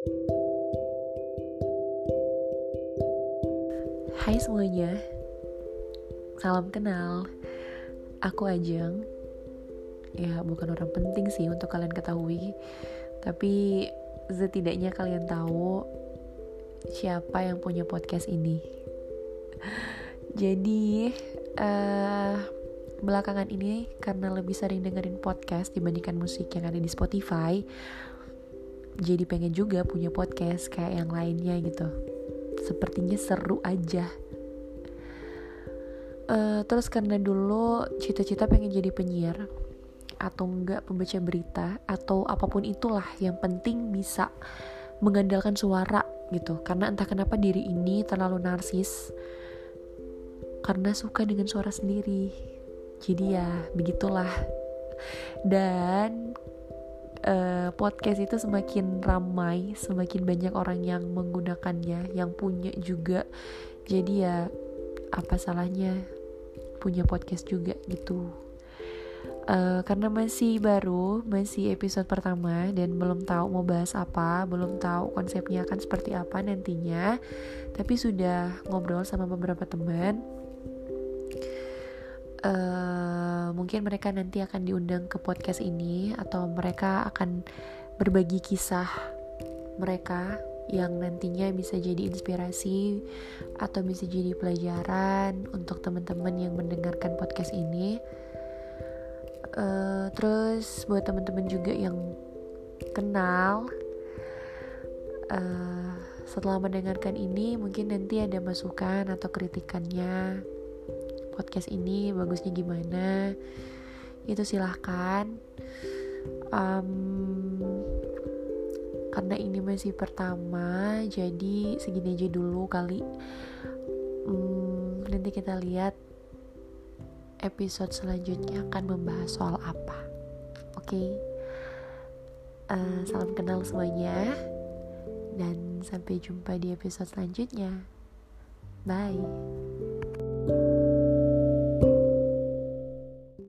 Hai semuanya, salam kenal. Aku Ajeng. Ya, bukan orang penting sih untuk kalian ketahui, tapi setidaknya kalian tahu siapa yang punya podcast ini. Jadi, uh, belakangan ini karena lebih sering dengerin podcast dibandingkan musik yang ada di Spotify, jadi pengen juga punya podcast kayak yang lainnya gitu. Sepertinya seru aja. Uh, terus karena dulu cita-cita pengen jadi penyiar atau enggak pembaca berita atau apa pun itulah yang penting bisa mengandalkan suara gitu. Karena entah kenapa diri ini terlalu narsis karena suka dengan suara sendiri. Jadi ya begitulah. Dan uh, podcast itu semakin ramai, semakin banyak orang yang menggunakannya, yang punya juga. Jadi ya apa salahnya punya podcast juga gitu. Uh, karena masih baru, masih episode pertama dan belum tahu mau bahas apa, belum tahu konsepnya akan seperti apa nantinya. Tapi sudah ngobrol sama beberapa teman uh, mungkin mereka nanti akan diundang ke podcast ini atau mereka akan berbagi kisah mereka yang nantinya bisa jadi inspirasi atau bisa jadi pelajaran untuk teman-teman yang mendengarkan podcast ini. Uh, terus buat teman-teman juga yang kenal, uh, setelah mendengarkan ini mungkin nanti ada masukan atau kritikannya podcast ini bagusnya gimana? Itu silahkan. Um, karena ini masih pertama jadi segini aja dulu kali. Um, nanti kita lihat episode selanjutnya akan membahas soal apa. Oke? Okay? uh, eh, salam kenal semuanya dan sampai jumpa di episode selanjutnya. Bye